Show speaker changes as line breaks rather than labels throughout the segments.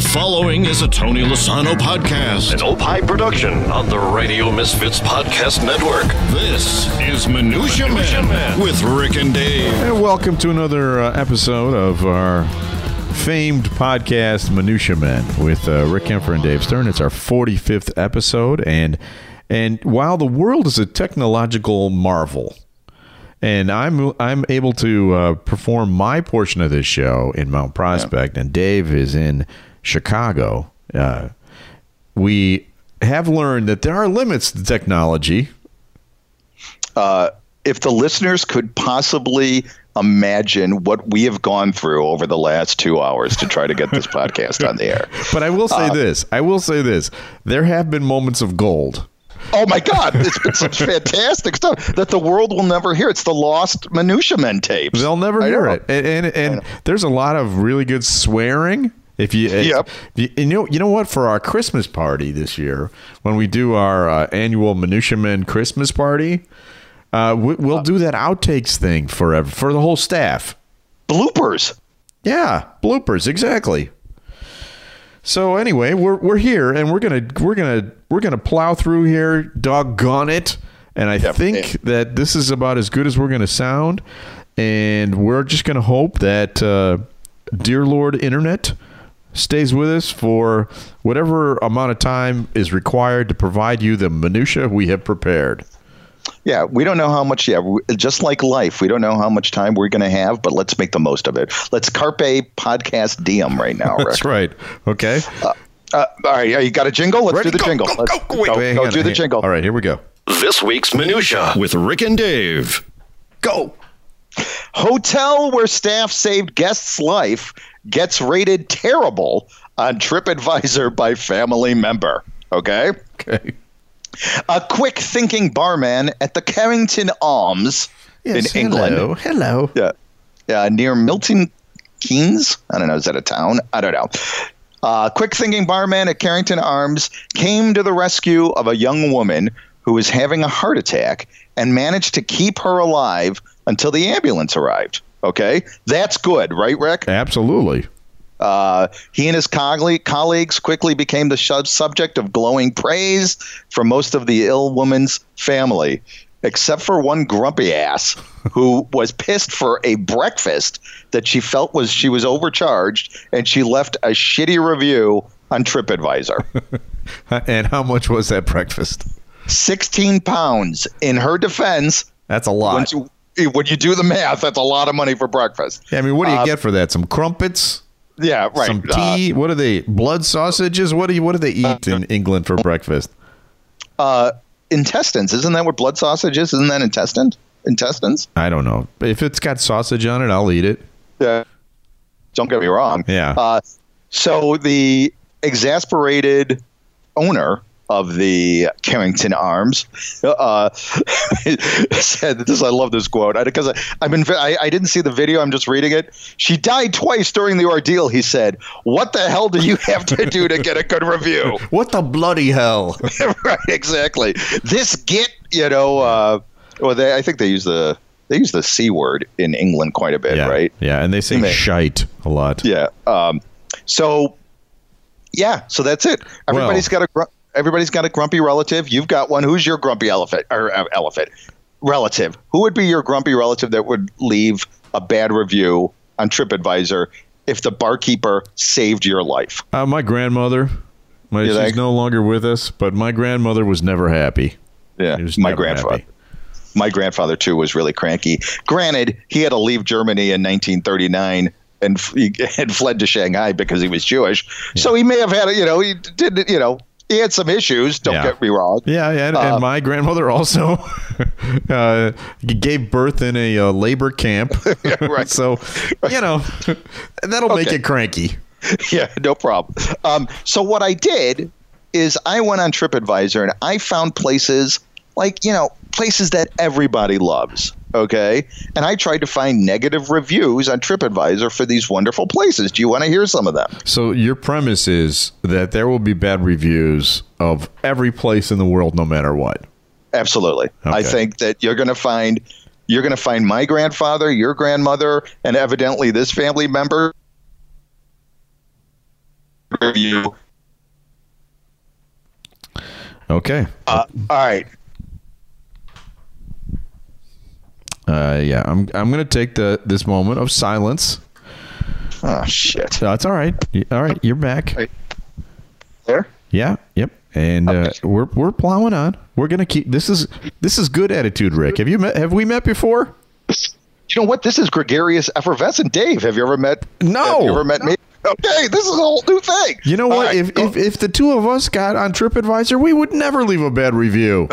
The following is a Tony Lasano podcast, an Opie production on the Radio Misfits Podcast Network. This is Minutia, Man, Man with Rick and Dave.
And welcome to another uh, episode of our famed podcast, Minutia Men, with uh, Rick Kaempfer and Dave Stern. It's our 45th episode, and and while the world is a technological marvel, and I'm I'm able to uh, perform my portion of this show in Mount Prospect, and Dave is in Chicago. Uh, we have learned that there are limits to technology.
Uh, if the listeners could possibly imagine what we have gone through over the last two hours to try to get this podcast on the air.
But I will say uh, this: I will say this: there have been moments of gold.
Oh my God! It's been such fantastic stuff that the world will never hear. It's the lost minutia men tapes.
They'll never hear it, and and, and there's a lot of really good swearing. If you, yep. If you, you know, you know what? For our Christmas party this year, when we do our uh, annual Minutia Men Christmas party, uh, we, will do that outtakes thing forever for the whole staff.
Bloopers.
Yeah, bloopers. Exactly. So anyway, we're we're here, and we're gonna we're gonna we're gonna plow through here. Doggone it! And I yep. think that this is about as good as we're gonna sound, and we're just gonna hope that, uh, dear Lord Internet, stays with us for whatever amount of time is required to provide you the minutia we have prepared.
Yeah, we don't know how much. Yeah, just like life, we don't know how much time we're going to have, but let's make the most of it. Let's carpe podcast diem right now. Rick.
That's right. Okay.
Uh, uh, all right, you got a jingle? Let's Ready? do the go, jingle. Go,
go, go, go,
wait, go do the jingle.
All right, here we go.
This week's minutia with Rick and Dave.
Go. Hotel where staff saved guest's life gets rated terrible on TripAdvisor by family member. Okay.
Okay.
A quick thinking barman at the Carrington Arms yes, in England.
Hello. Hello.
Yeah. Yeah, near Milton Keynes. I don't know. Is that a town? I don't know. Uh, quick thinking barman at Carrington Arms came to the rescue of a young woman who was having a heart attack and managed to keep her alive until the ambulance arrived. Okay, that's good, right, Rick?
Absolutely.
Uh, he and his colleagues quickly became the subject of glowing praise from most of the ill woman's family, except for one grumpy ass who was pissed for a breakfast that she felt was she was overcharged, and she left a shitty review on TripAdvisor.
and how much was that breakfast?
16 pounds. In her defense,
that's a lot.
When you, when you do the math, that's a lot of money for breakfast.
Yeah, I mean, what do you uh, get for that? Some crumpets?
Yeah, right.
Some tea. Uh, what are they? Blood sausages? What do you, What do they eat in England for breakfast?
Uh, intestines. Isn't that what blood sausage is? Isn't that intestine? Intestines?
I don't know. If it's got sausage on it, I'll eat it.
Yeah. Don't get me wrong.
Yeah.
Uh, so the exasperated owner of the Carrington Arms uh, said this. I love this quote because I, I've been I, I didn't see the video. I'm just reading it. She died twice during the ordeal. He said, "What the hell do you have to do to get a good review?
what the bloody hell?"
right, exactly. This get you know. Uh, well, they, I think they use the they use the c word in England quite a bit,
yeah,
right?
Yeah, and they say and they, shite a lot.
Yeah. Um, so yeah, so that's it. Everybody's well, got a everybody's got a grumpy relative. You've got one. Who's your grumpy elephant or uh, elephant relative? Who would be your grumpy relative that would leave a bad review on TripAdvisor if the barkeeper saved your life?
Uh, my grandmother. My, she's think? no longer with us, but my grandmother was never happy.
Yeah, my grandfather. Happy. My grandfather too was really cranky. Granted, he had to leave Germany in 1939 and and fled to Shanghai because he was Jewish. Yeah. So he may have had a, you know, he did, you know, he had some issues. Don't yeah. get me wrong.
Yeah, yeah. And, uh, and my grandmother also uh, gave birth in a uh, labor camp. yeah, right. so you know that'll okay. make it cranky.
Yeah, no problem. Um, so what I did is I went on TripAdvisor and I found places like you know places that everybody loves okay? And I tried to find negative reviews on TripAdvisor for these wonderful places. Do you want to hear some of them?
So your premise is that there will be bad reviews of every place in the world, no matter what.
Absolutely. Okay. I think that you're going to find you're going to find my grandfather, your grandmother, and evidently this family member review.
Okay.
Uh, all right.
Uh, yeah, I'm I'm gonna take the this moment of silence.
Oh shit.
No, it's all right. All right, you're back.
Wait. There.
Yeah. Yep. And uh, we're we're plowing on. We're gonna keep this is this is good attitude, Rick. Have you met? Have we met before?
You know what? This is gregarious effervescent Dave. Have you ever met?
No.
Have you ever met me? Okay, this is a whole new thing.
You know
All
what?
right,
if,
go-
if if the two of us got on TripAdvisor, we would never leave a bad review.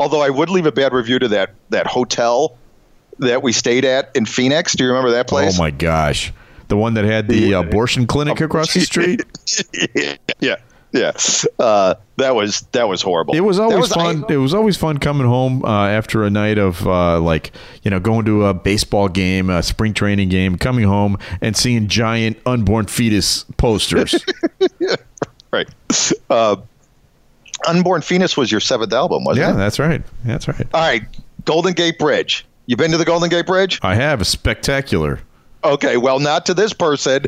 Although I would leave a bad review to that that hotel that we stayed at in Phoenix. Do you remember that place?
Oh my gosh, the one that had the abortion clinic across the street.
yeah, yeah. Uh, that was that was horrible.
It was always fun.
I-
it was always fun coming home uh, after a night of uh, like you know going to a baseball game, a spring training game, coming home and seeing giant unborn fetus posters.
right. Unborn Phoenix was your seventh album, wasn't
yeah,
it?
Yeah, that's right. That's right.
All right. Golden Gate Bridge. You been to the Golden Gate Bridge?
I have spectacular.
Okay, well, not to this person.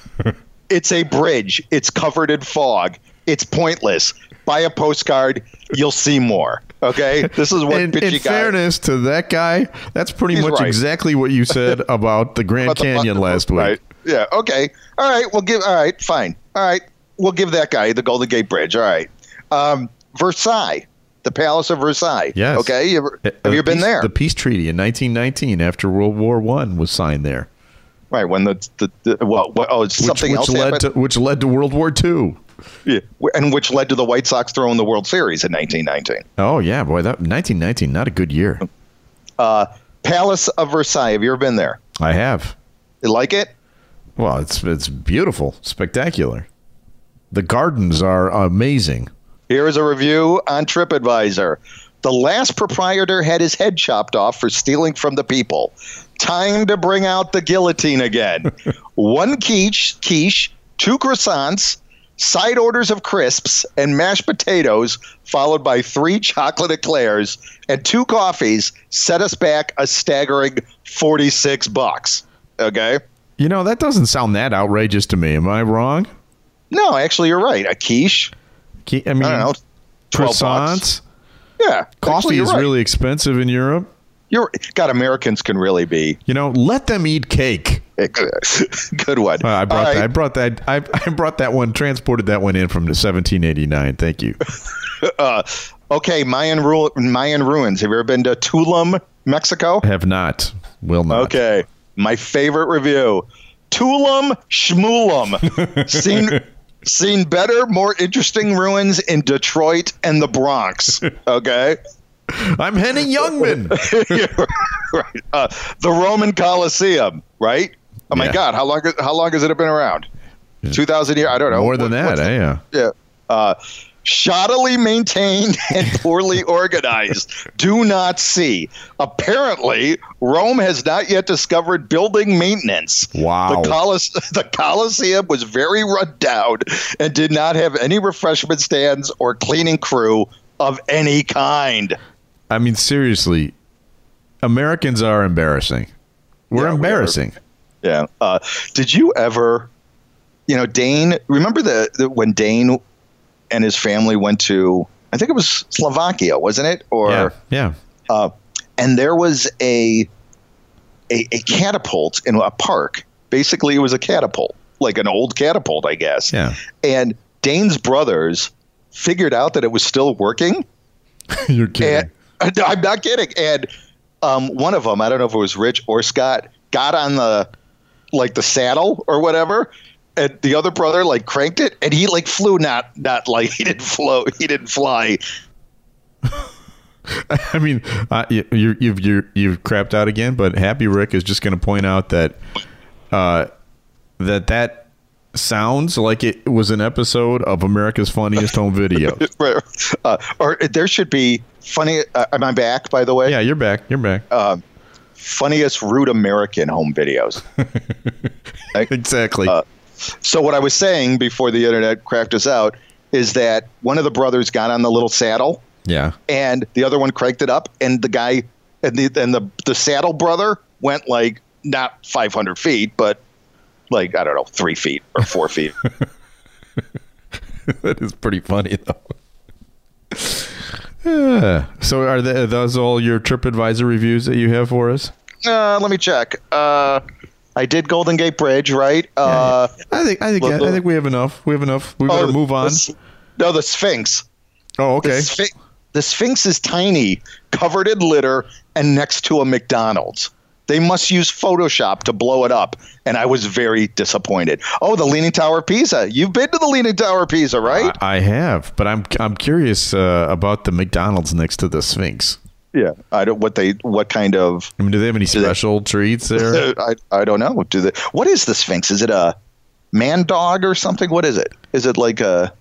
it's a bridge. It's covered in fog. It's pointless. Buy a postcard. You'll see more. Okay, this is what
in,
bitchy
in
guy.
fairness to that guy, that's pretty
He's
much
right.
exactly what you said about the Grand
About the-
Canyon last week.
Right. Yeah. Okay. All right. We'll give. All right. Fine. All right. We'll give that guy the Golden Gate Bridge. All right. Um, Versailles, the Palace of Versailles.
Yes.
Okay. You ever, have you been
peace-
there?
The peace treaty in 1919, after World War One, was signed there,
right. When the the, the well, what, oh, it's
which,
something
which
else
led
happened.
to which led to World War Two.
Yeah. And which led to the White Sox throwing the World Series in 1919.
Oh yeah, boy, that 1919, not a good year.
Uh, Palace of Versailles. Have you ever been there?
I have.
You like it?
Well, it's it's beautiful, spectacular. The gardens are amazing.
Here is a review on TripAdvisor. The last proprietor had his head chopped off for stealing from the people. Time to bring out the guillotine again. One quiche, quiche, two croissants, side orders of crisps, and mashed potatoes, followed by three chocolate eclairs and two coffees, set us back a staggering 46 bucks. Okay?
You know that doesn't sound that outrageous to me. Am I wrong?
No, actually, you're right. A quiche,
I mean,
I don't know, 12 bucks.
croissants.
Yeah.
Coffee is
right.
really expensive in Europe.
You're God. Americans can really be
You know, let them eat cake.
good one.
Uh, I brought
All
that. I brought that. I, I brought that one. Transported that one in from the 1789. Thank you.
Uh, okay, Mayan ru- Mayan ruins. Have you ever been to Tulum, Mexico?
Have not. Will not.
Okay, my favorite review: Tulum Schmulum. seen seen better, more interesting ruins in Detroit and the Bronx. Okay.
I'm Henny Youngman.
right. Uh, the Roman Colosseum, right? Oh my
Yeah.
God, how long? How long has it been around? Two thousand years? I don't know.
More than
What-
that, eh? Yeah.
Yeah. Uh, shoddily maintained and poorly organized. Do not see. Apparently, Rome has not yet discovered building maintenance.
Wow.
The, the Colosseum was very run down and did not have any refreshment stands or cleaning crew of any kind.
I mean, seriously, Americans are embarrassing. We're
Yeah, we
embarrassing.
Yeah. Uh, did you ever, you know, Dane? Remember the, the when Dane and his family went to, I think it was Slovakia, wasn't it? Or
yeah. Yeah.
uh, and there was a, a a catapult in a park. Basically, it was a catapult, like an old catapult, I guess.
Yeah.
And Dane's brothers figured out that it was still working.
You're kidding.
And I'm not kidding. And um, one of them, I don't know if it was Rich or Scott, got on the like the saddle or whatever. And the other brother like cranked it, and he like flew. Not not like he didn't float. He didn't fly.
I mean, uh, you, you, you've you, you've crapped out again, but Happy Rick is just going to point out that uh, that that sounds like it was an episode of America's Funniest Home Videos.
Right. Uh, or there should be funny. Uh, am I back? By the way,
yeah, you're back. You're back.
uh, funniest rude American home videos.
exactly.
uh, So what I was saying before the internet cracked us out is that one of the brothers got on the little saddle
yeah.
and the other one cranked it up, and the guy and the and the the saddle brother went like not 500 feet, but like I don't know, three feet or four feet.
that is pretty funny though. Yeah. So are, the, are those all your TripAdvisor reviews that you have for us?
Uh, let me check. Uh, I did Golden Gate Bridge, right? Uh,
I think I think I think we have enough. We have enough. We better
oh,
move on.
the- no, the Sphinx.
Oh, okay.
The, Sphinx. the Sphinx is tiny, covered in litter, and next to a McDonald's. They must use Photoshop to blow it up, and I was very disappointed. Oh, the Leaning Tower of Pisa. You've been to the Leaning Tower of Pisa, right?
I, I have, but I'm I'm curious uh, about the McDonald's next to the Sphinx.
Yeah. I don't what they what kind of
I mean, do they have any
they-
special treats there?
I, I don't know. Do they What is the Sphinx? Is it a man dog or something? What is it? Is it like a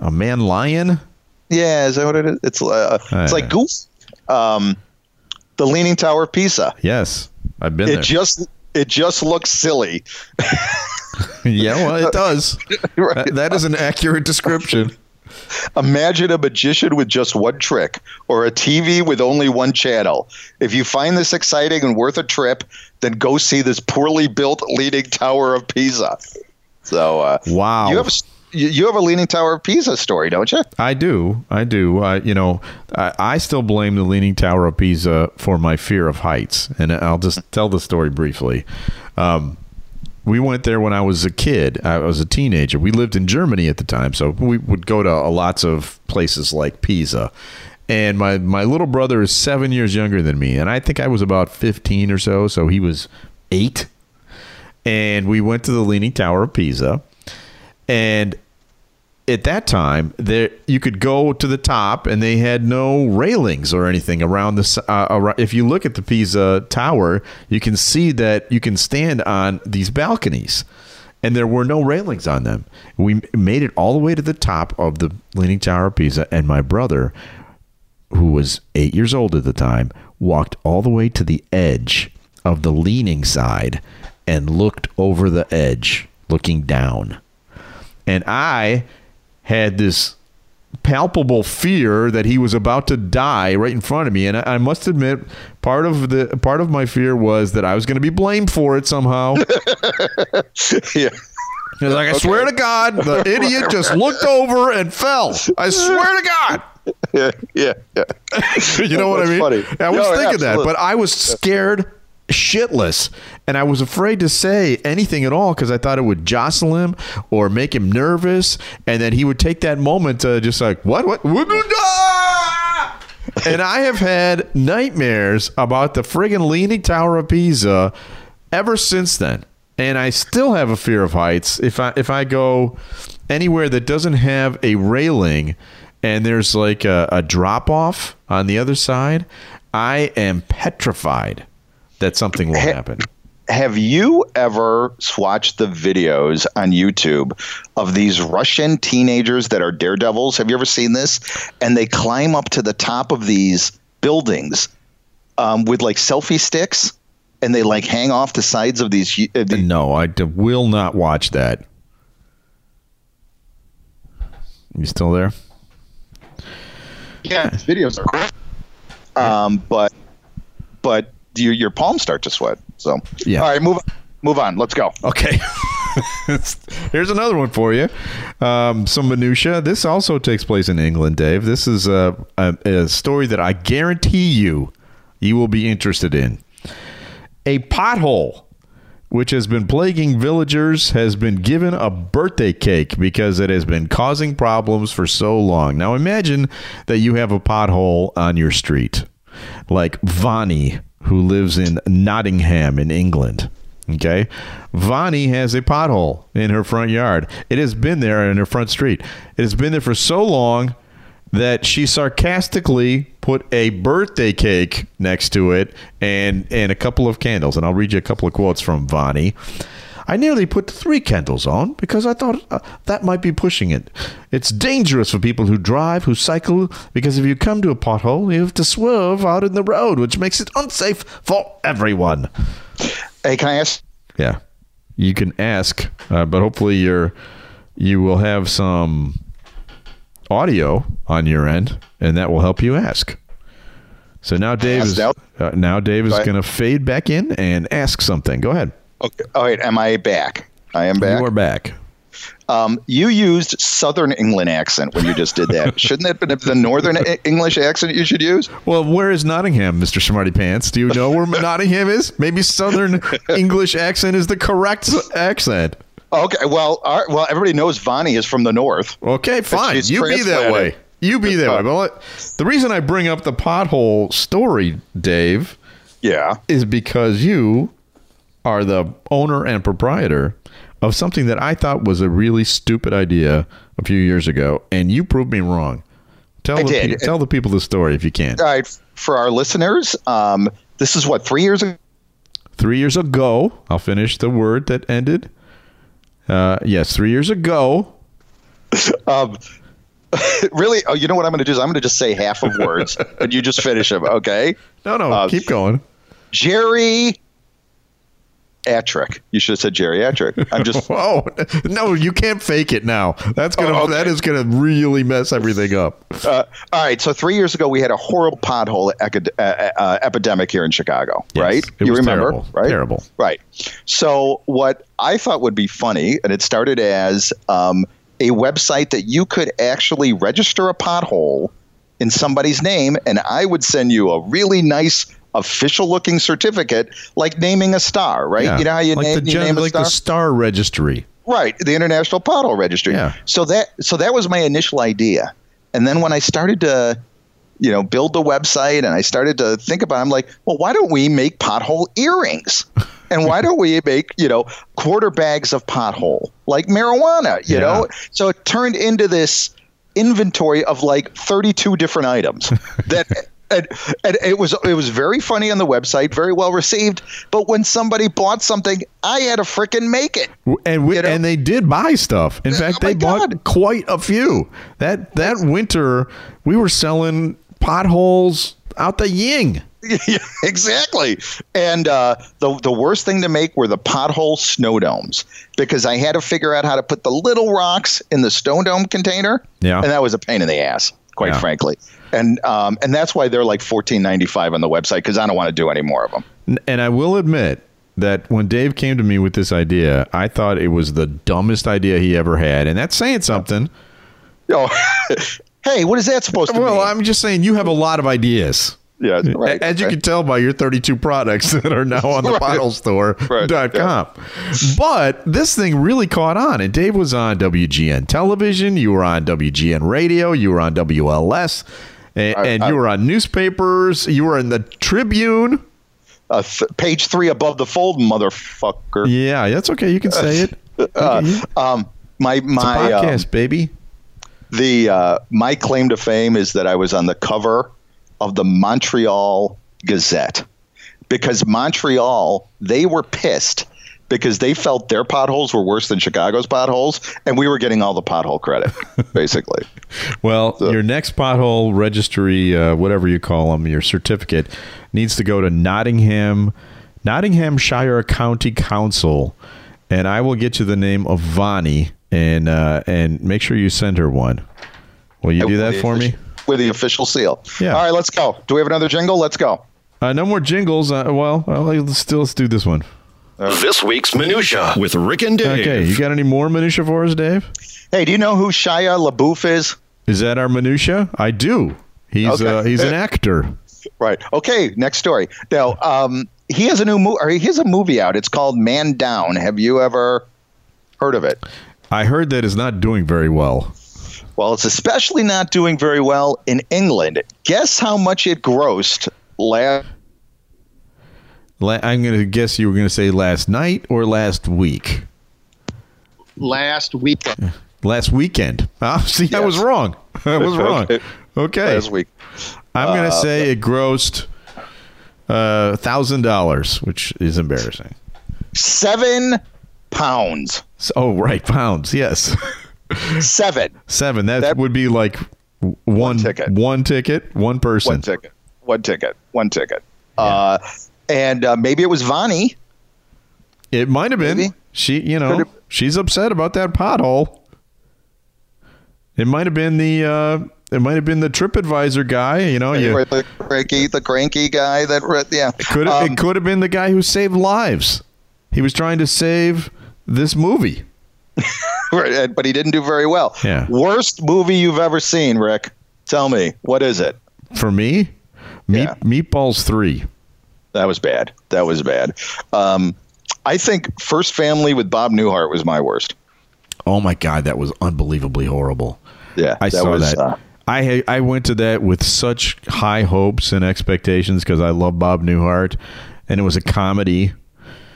A man lion?
Yeah, is that what it is? It's uh, it's
Uh.
like Goof. Um, the Leaning Tower of Pisa.
Yes, I've been
It
there.
just it just looks silly.
yeah, well, it does.
Right.
That- that is an accurate description.
Imagine a magician with just one trick, or a TV with only one channel. If you find this exciting and worth a trip, then go see this poorly built Leaning Tower of Pisa. So, uh,
Wow.
you have a, you you have a Leaning Tower of Pisa story, don't you?
I do. I do. I, you know, I, I still blame the Leaning Tower of Pisa for my fear of heights. And I'll just tell the story briefly. Um, we went there when I was a kid. I was a teenager. We lived in Germany at the time, so we would go to lots of places like Pisa. And my, my little brother is seven years younger than me, and I think I was about 15 or so, so he was eight. And we went to the Leaning Tower of Pisa. And at that time there you could go to the top and they had no railings or anything around the uh, around, if you look at the Pisa tower you can see that you can stand on these balconies and there were no railings on them. We made it all the way to the top of the leaning tower of Pisa and my brother who was 8 years old at the time walked all the way to the edge of the leaning side and looked over the edge looking down. And I had this palpable fear that he was about to die right in front of me and I, I must admit part of the part of my fear was that I was going to be blamed for it somehow
yeah.
Like I swear to god the idiot just looked over and fell I swear to god
Yeah, yeah, yeah.
you know what I mean
funny.
I was
No,
thinking that but I was scared shitless. And I was afraid to say anything at all because I thought it would jostle him or make him nervous. And then he would take that moment to just like what? What? And I have had nightmares about the friggin' Leaning Tower of Pisa ever since then. And I still have a fear of heights. If I if I go anywhere that doesn't have a railing and there's like a, a drop off on the other side I am petrified that something will happen.
Have you ever watched the videos on YouTube of these Russian teenagers that are daredevils? Have you ever seen this? And they climb up to the top of these buildings um, with like selfie sticks, and they like hang off the sides of these. Uh, the,
No, I d- will not watch that. You still there?
yeah, these videos are great. Um, but but your your palms start to sweat. So
Yeah.
all right, move move on. Let's go.
Okay. Here's another one for you. Um, some minutia. This also takes place in England, Dave. This is a, a, a story that I guarantee you you will be interested in. A pothole, which has been plaguing villagers, has been given a birthday cake because it has been causing problems for so long. Now imagine that you have a pothole on your street, like Vani, who lives in Nottingham in England. Okay. Vani has a pothole in her front yard. It has been there in her front street. It has been there for so long that she sarcastically put a birthday cake next to it and and a couple of candles. And I'll read you a couple of quotes from Vani. I nearly put three candles on because I thought uh, that might be pushing it. It's dangerous for people who drive, who cycle, because if you come to a pothole, you have to swerve out in the road, which makes it unsafe for everyone.
Hey, can I ask?
Yeah, you can ask, uh, but hopefully you're you will have some audio on your end, and that will help you ask. So now Dave is uh, now Dave is going to fade back in and ask something. Go ahead.
Okay. All right. Am I back? I am back.
You are back.
Um, you used Southern England accent when you just did that. Shouldn't that have been the Northern English accent you should use?
Well, where is Nottingham, Mr. Smarty Pants? Do you know where Nottingham is? Maybe Southern English accent is the correct accent.
Okay. Well, right, well, everybody knows Vonnie is from the North.
Okay, fine. You be that way. You be that way. But the reason I bring up the pothole story, Dave,
Yeah.
is because you are the owner and proprietor of something that I thought was a really stupid idea a few years ago, and you proved me wrong. Tell
I
the
did.
pe- tell the people the story if you can.
All right. For our listeners, um, this is what three years ago.
Three years ago, I'll finish the word that ended. Uh, yes, three years ago.
Um, really? Oh, you know what I'm going to do is I'm going to just say half of words, and you just finish them. Okay.
No, no,
Uh,
keep going.
Jerry. Atrick. You should have said geriatric. I'm just
Oh no, you can't fake it now. That's gonna
Oh, okay.
that is gonna really mess everything up.
Uh, all right. So three years ago, we had a horrible pothole ecid- uh, uh, epidemic here in Chicago,
Yes,
right?
it
you
was
remember,
terrible,
right?
terrible.
Right. So what I thought would be funny, and it started as um, a website that you could actually register a pothole in somebody's name, and I would send you a really nice official-looking certificate, like naming a star, right?
Yeah.
You know how you,
like
name,
the
you name a
like
star?
the star registry.
Right, the International Pothole Registry.
Yeah.
So that so that was my initial idea, and then when I started to, you know, build the website and I started to think about, it, I'm like, well, why don't we make pothole earrings? And why don't we make you know quarter bags of pothole like marijuana? You
Yeah.
know, so it turned into this inventory of like 32 different items that. And, and it was it was very funny on the website, very well received. But when somebody bought something, I had to frickin' make it.
And we,
You know?
and they did buy stuff. In fact,
oh
they bought
God.
quite a few. That that winter, we were selling potholes out the ying.
yeah, exactly. And uh, the the worst thing to make were the pothole snow domes because I had to figure out how to put the little rocks in the stone dome container.
Yeah.
and that was a pain in the ass, quite
Yeah.
frankly. And um, and that's why they're like fourteen ninety five on the website because I don't want to do any more of them.
And I will admit that when Dave came to me with this idea, I thought it was the dumbest idea he ever had, and that's saying something.
Oh, hey, what is that supposed to be?
Well,
mean?
I'm just saying you have a lot of ideas.
Yeah, right.
As you can tell by your 32 products that are now on the
Right.
potholestore.com. But this thing really caught on. And Dave was on WGN television. You were on WGN radio. You were on WLS. And,
I-
and
I-
you were on newspapers. You were in the Tribune.
uh, th- page three above the fold, motherfucker.
Yeah, that's okay. You can say it.
Uh, um, my
It's a
my um,
podcast, baby.
the uh, my claim to fame is that I was on the cover of the Montreal Gazette because Montreal they were pissed because they felt their potholes were worse than Chicago's potholes and we were getting all the pothole credit basically.
Well, your next pothole registry, uh, whatever you call them, your certificate needs to go to Nottingham, Nottinghamshire County Council, and I will get you the name of Vonnie and uh, and make sure you send her one. Will you do that for me?
With the official seal.
Yeah.
All right, let's go. Do we have another jingle? Let's go.
Uh, no more jingles. Uh, well, well, let's still let's do this one.
This week's Minutia with Rick and Dave.
Okay, you got any more minutia for us, Dave?
Hey, do you know who Shia LaBeouf is?
Is that our minutia? I do. He's
Okay.
uh, he's an actor.
Right. Okay. Next story. Now, um, he has a new movie. He has a movie out. It's called Man Down. Have you ever heard of it?
I heard that it's not doing very well.
Well, it's especially not doing very well in England. Guess how much it grossed last?
La- I'm going to guess you were going to say last night or last week.
Last week.
Last weekend. Ah, see, I was wrong. I was wrong.
Okay.
Okay.
Last week.
I'm going to say it grossed uh, $1,000, which is embarrassing.
Seven pounds.
Oh, right. Pounds. Yes.
Seven.
Seven. That,
That-
would be like w- one,
ticket.
One ticket, one person.
One ticket. One ticket. One ticket. Uh, and uh, maybe it was Vonnie.
It might have been.
Maybe.
She, you know, she's upset about that pothole. It might have been the uh, it might have been the TripAdvisor guy. You know, you
The cranky, the cranky guy that, yeah.
could
Um,
it could have been the guy who saved lives. He was trying to save this movie.
But he didn't do very well.
Yeah.
Worst movie you've ever seen, Rick? Tell me, what is it?
For me, Meat,
Yeah.
Meatballs 3.
That was bad. That was bad. Um, I think First Family with Bob Newhart was my worst.
Oh my God, that was unbelievably horrible.
Yeah,
I
that
saw
was,
that.
uh,
I I went to that with such high hopes and expectations because I love Bob Newhart, and it was a comedy.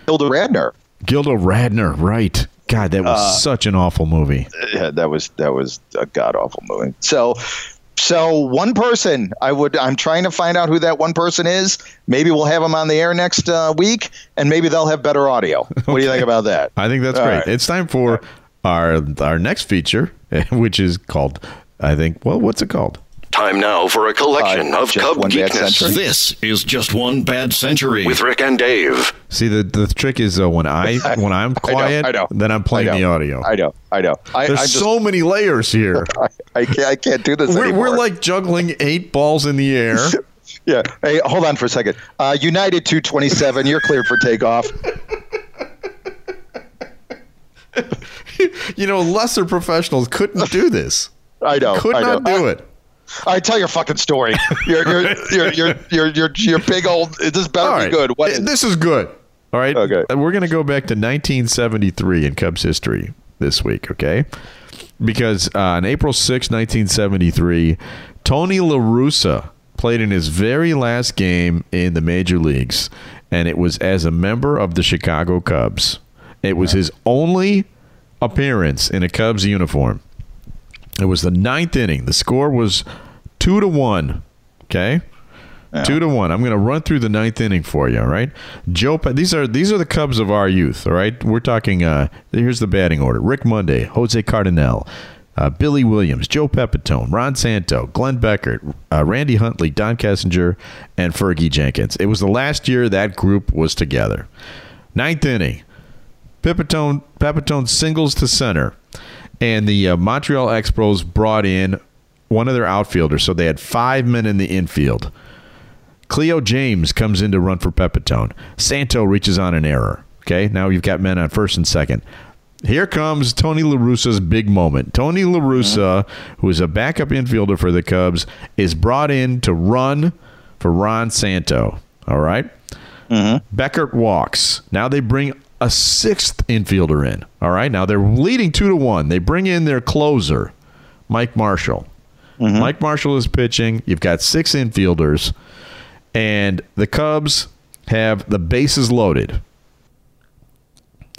Hilda Radner.
Gilda Radner, right? God, that was such an awful movie.
Yeah, that was that was a god awful movie. So, so one person, I would. I'm trying to find out who that one person is. Maybe we'll have them on the air next uh, week, and maybe they'll have better audio. What do you think about that?
I think that's
All
great.
right.
It's time for our our next feature, which is called, I think. Well, what's it called?
Time now for a collection
Uh,
of Cub geekness. This is just one bad century with Rick and Dave.
See, the the trick is though when I when I'm quiet,
I know.
then I'm playing
I
the audio.
I know. I know. I,
There's
I just,
so many layers here.
I, I can't. I can't do this
we're,
anymore.
we're like juggling eight balls in the air.
Yeah. Hey, hold on for a second. Uh, United 227, you're cleared for takeoff.
you know, lesser professionals couldn't do this.
I know.
Could
I know.
not do it.
All right, tell your fucking story. Your your your your your your, your big old. This better
All
be
right.
good. What is,
This is good. All right.
Okay.
We're going to go back to 1973 in Cubs history this week, okay? Because uh, on April 6, 1973, Tony La Russa played in his very last game in the major leagues, and it was as a member of the Chicago Cubs. It was his only appearance in a Cubs uniform. It was the ninth inning. The score was two to one. Okay, two to one. I'm going to run through the ninth inning for you. All right, Joe. These are these are the Cubs of our youth. All right, we're talking. Uh, here's the batting order: Rick Monday, Jose Cardenal, uh, Billy Williams, Joe Pepitone, Ron Santo, Glenn Beckert, uh, Randy Hundley, Don Kessinger, and Fergie Jenkins. It was the last year that group was together. Ninth inning. Pepitone, Pepitone singles to center, and the uh, Montreal Expos brought in one of their outfielders, so they had five men in the infield. Cleo James comes in to run for Pepitone. Santo reaches on an error. Okay, now you've got men on first and second. Here comes Tony La Russa's big moment. Tony La Russa, who is a backup infielder for the Cubs, is brought in to run for Ron Santo. All right? Beckert walks. Now they bring a sixth infielder in. All right. Now they're leading two to one. They bring in their closer, Mike Marshall. Mm-hmm. Mike Marshall is pitching. You've got six infielders, and the Cubs have the bases loaded.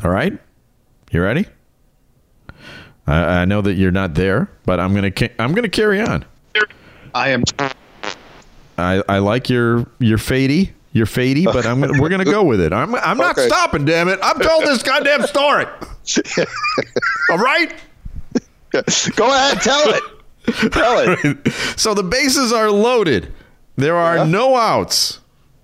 All right. You ready? I, I know that you're not there, but I'm gonna ca- I'm gonna carry on.
I am.
I, I like your your fadey, your fadey, but I'm gonna, we're gonna go with it. I'm I'm not
Okay.
stopping. Damn it! I'm telling this goddamn story. All right.
Go ahead, tell it. Tell it.
So the bases are loaded. There are
Yeah.
no outs.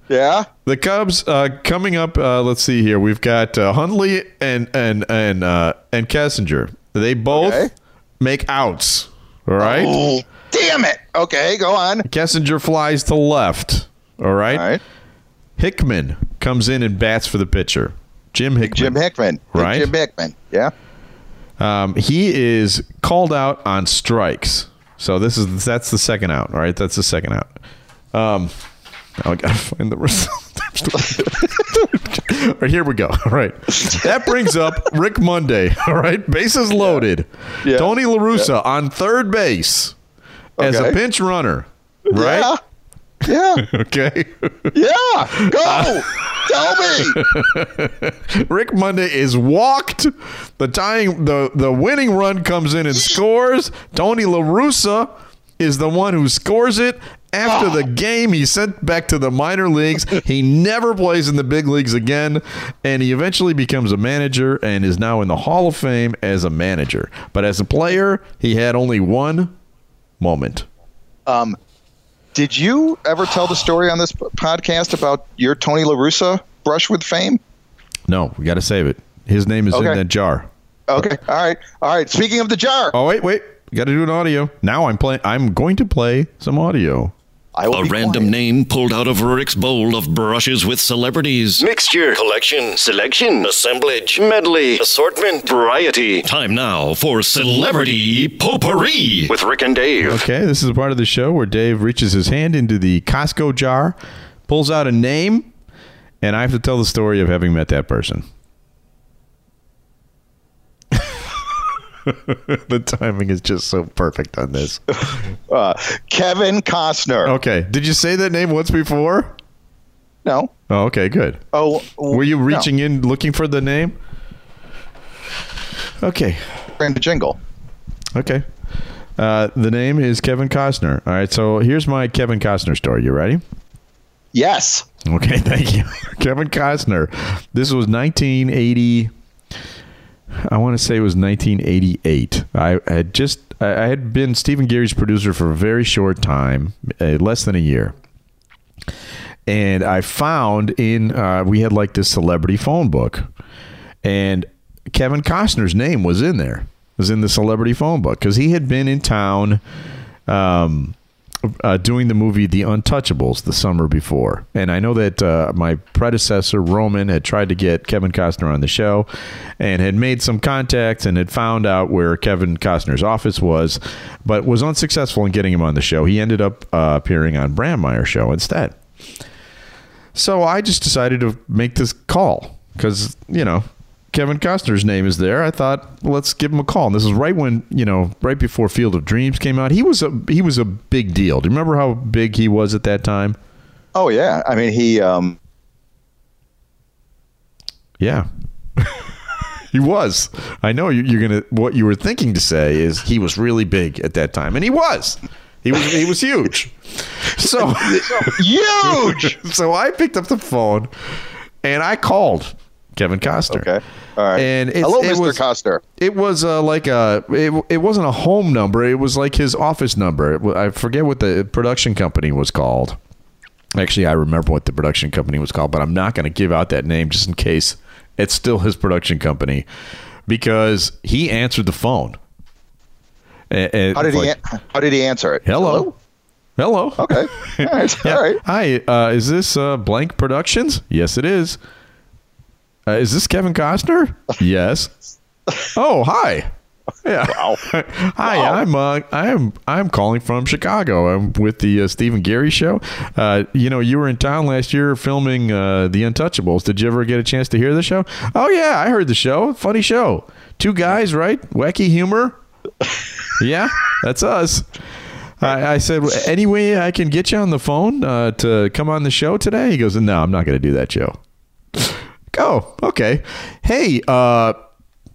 Yeah.
The Cubs uh, coming up. Uh, let's see here. We've got uh, Hundley and and and uh, and Kessinger. They both
Okay.
make outs. All right.
Oh, damn it. Okay, go on.
Kessinger flies to left. All right.
All right.
Hickman comes in and bats for the pitcher. Jim Hickman.
Jim Hickman.
Right.
Jim Hickman. Yeah.
Um, he is called out on strikes. So this is that's the second out. right? that's the second out. Um, now I gotta find the result. all right, here we go. All right, that brings up Rick Monday. All right, bases loaded.
Yeah.
Tony La Russa on third base as a pinch runner. Right.
Yeah.
Okay.
Yeah. Go. Tell me.
Rick Monday is walked. The tying the the winning run comes in and scores. Tony La Russa is the one who scores it. After the game, he's sent back to the minor leagues. He never plays in the big leagues again, and he eventually becomes a manager and is now in the Hall of Fame as a manager. But as a player, he had only one moment.
Um, did you ever tell the story on this podcast about your Tony La Russa brush with fame?
No, we got to save it. His name is in that jar.
Okay. All right. All right. Speaking of the jar.
Oh wait, wait. Got to do an audio. Now I'm playing. I'm going to play some audio.
I will
A
be
random
quiet.
name pulled out of Rick's bowl of brushes with celebrities. Mixture, collection, selection, assemblage, medley, assortment, variety. Time now for Celebrity Potpourri with Rick and Dave.
Okay, this is a part of the show where Dave reaches his hand into the Costco jar, pulls out a name, and I have to tell the story of having met that person. the timing is just so perfect on this.
Uh, Kevin Costner.
Okay, did you say that name once before?
No.
Oh, okay, good.
Oh,
Were you
no.
reaching in looking for the name? Okay,
Brand jingle.
okay. Uh, the name is Kevin Costner. All right, so here's my Kevin Costner story. You ready?
Yes.
Okay, thank you. Kevin Costner. This was 1980. I want to say it was 1988. I had just I had been Stephen Gary's producer for a very short time, less than a year. And I found in uh, we had like this celebrity phone book, and Kevin Costner's name was in there. Was in the celebrity phone book because he had been in town. Um, uh, doing the movie The Untouchables the summer before. And I know that uh, my predecessor, Roman, had tried to get Kevin Costner on the show and had made some contacts and had found out where Kevin Costner's office was, but was unsuccessful in getting him on the show. He ended up uh, appearing on Brandmeier's show instead. So I just decided to make this call because, you know, Kevin Costner's name is there. I thought, let's give him a call. And this is right when, you know, right before Field of Dreams came out. He was a he was a big deal. Do you remember how big he was at that time?
Oh yeah. I mean, he. Um,
Yeah. he was. I know you- you're gonna. What you were thinking to say is he was really big at that time, and he was. He was. He was huge. So
huge.
so I picked up the phone and I called Kevin Costner.
Okay. All right.
And it's,
Hello,
it
Mr.
was,
Costner.
It was uh, like a. It, it wasn't a home number. It was like his office number. It I forget what the production company was called. Actually, I remember what the production company was called, but I'm not going to give out that name just in case it's still his production company because he answered the phone.
How did
it's
he? how did he answer it?
Hello. Hello.
Okay. All right.
Yeah.
All right.
Hi, uh, is this uh, Blank Productions? Yes, it is. Uh, is this Kevin Costner? yes. Oh, hi. Yeah.
Wow.
Hi,
Wow.
I'm uh, I'm I'm calling from Chicago. I'm with the uh, Stephen Gary show. Uh, you know, you were in town last year filming uh, The Untouchables. Did you ever get a chance to hear the show? Oh yeah, I heard the show. Funny show. Two guys, right? Wacky humor. Yeah, that's us. I, I said, "Well, any way I can get you on the phone uh, to come on the show today? He goes, no, I'm not going to do that, Joe. Go. Okay. Hey, uh,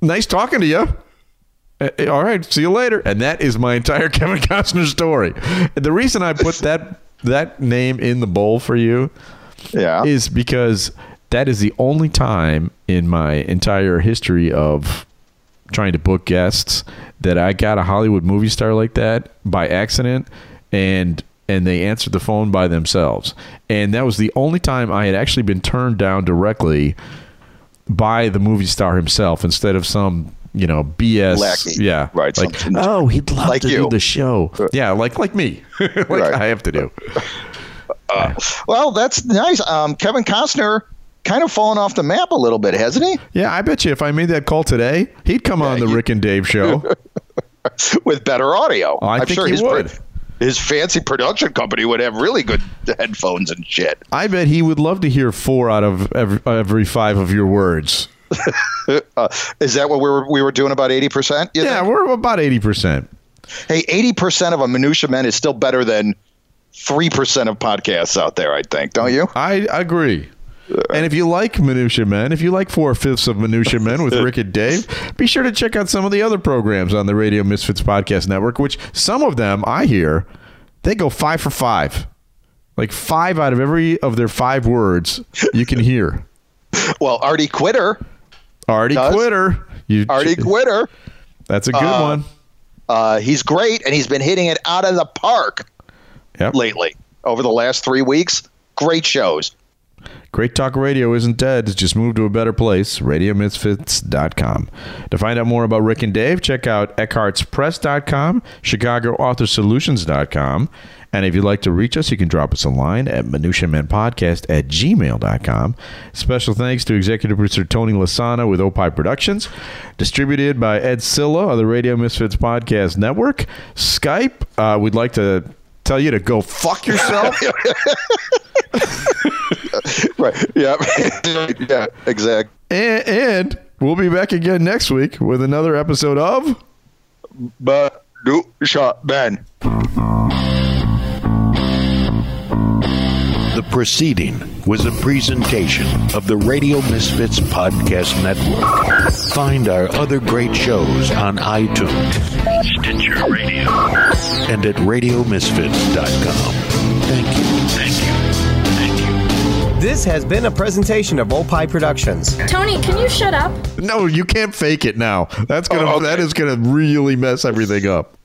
nice talking to you. All right. See you later. And that is my entire Kevin Costner story. The reason I put that that name in the bowl for you
Yeah.
is because that is the only time in my entire history of trying to book guests that I got a Hollywood movie star like that by accident and and they answered the phone by themselves. And that was the only time I had actually been turned down directly by the movie star himself instead of some, you know, BS.
Lackey.
Yeah.
Right,
Like, oh, he'd love
like
to
you.
do the show. Yeah, like like me. like
Right.
I have to do.
Well, that's nice. Um, Kevin Costner kind of fallen off the map a little bit, hasn't he?
Yeah, I bet you if I made that call today, he'd come on the
you-
Rick and Dave show.
With better audio.
I
I'm
think
sure
he would.
His fancy production company would have really good headphones and shit.
I bet he would love to hear four out of every, every five of your words.
Uh, is that what we were we were doing about eighty percent?
Yeah, we're about eighty percent.
Hey, eighty percent of a minutia men is still better than three percent of podcasts out there. I think, don't you?
I agree. And if you like Minutia Men, if you like four fifths of Minutia Men with Rick and Dave, be sure to check out some of the other programs on the Radio Misfits Podcast Network, which some of them I hear they go five for five. Like five out of every of their five words you can hear.
Well, Artie Quitter,
Artie
Does?
Quitter. You,
Artie Quitter,
That's a good
Uh,
one.
uh, he's great, and he's been hitting it out of the park
Yep.
lately over the last three weeks. Great shows.
Great Talk Radio isn't dead. It's just moved to a better place. RadioMisfits.com. To find out more about Rick and Dave, check out EckhartzPress.com, ChicagoAuthorSolutions.com. And if you'd like to reach us, you can drop us a line at MinutiaMenPodcast at gmail.com. Special thanks to executive producer Tony Lasana with Opie Productions. Distributed by Ed Silla of the Radio Misfits Podcast Network. Skype, uh, we'd like to tell you to go fuck yourself.
right. Yeah. yeah. Exactly.
And, and, we'll be back again next week with another episode of.
But do shot Ben.
The proceeding was a presentation of the Radio Misfits Podcast Network. Find our other great shows on iTunes, Stitcher Radio, and at RadioMisfits.com. Thank you.
This has been a presentation of Opie Productions.
Tony, can you shut up?
No, you can't fake it now. That's gonna oh, okay. that is gonna really mess everything up.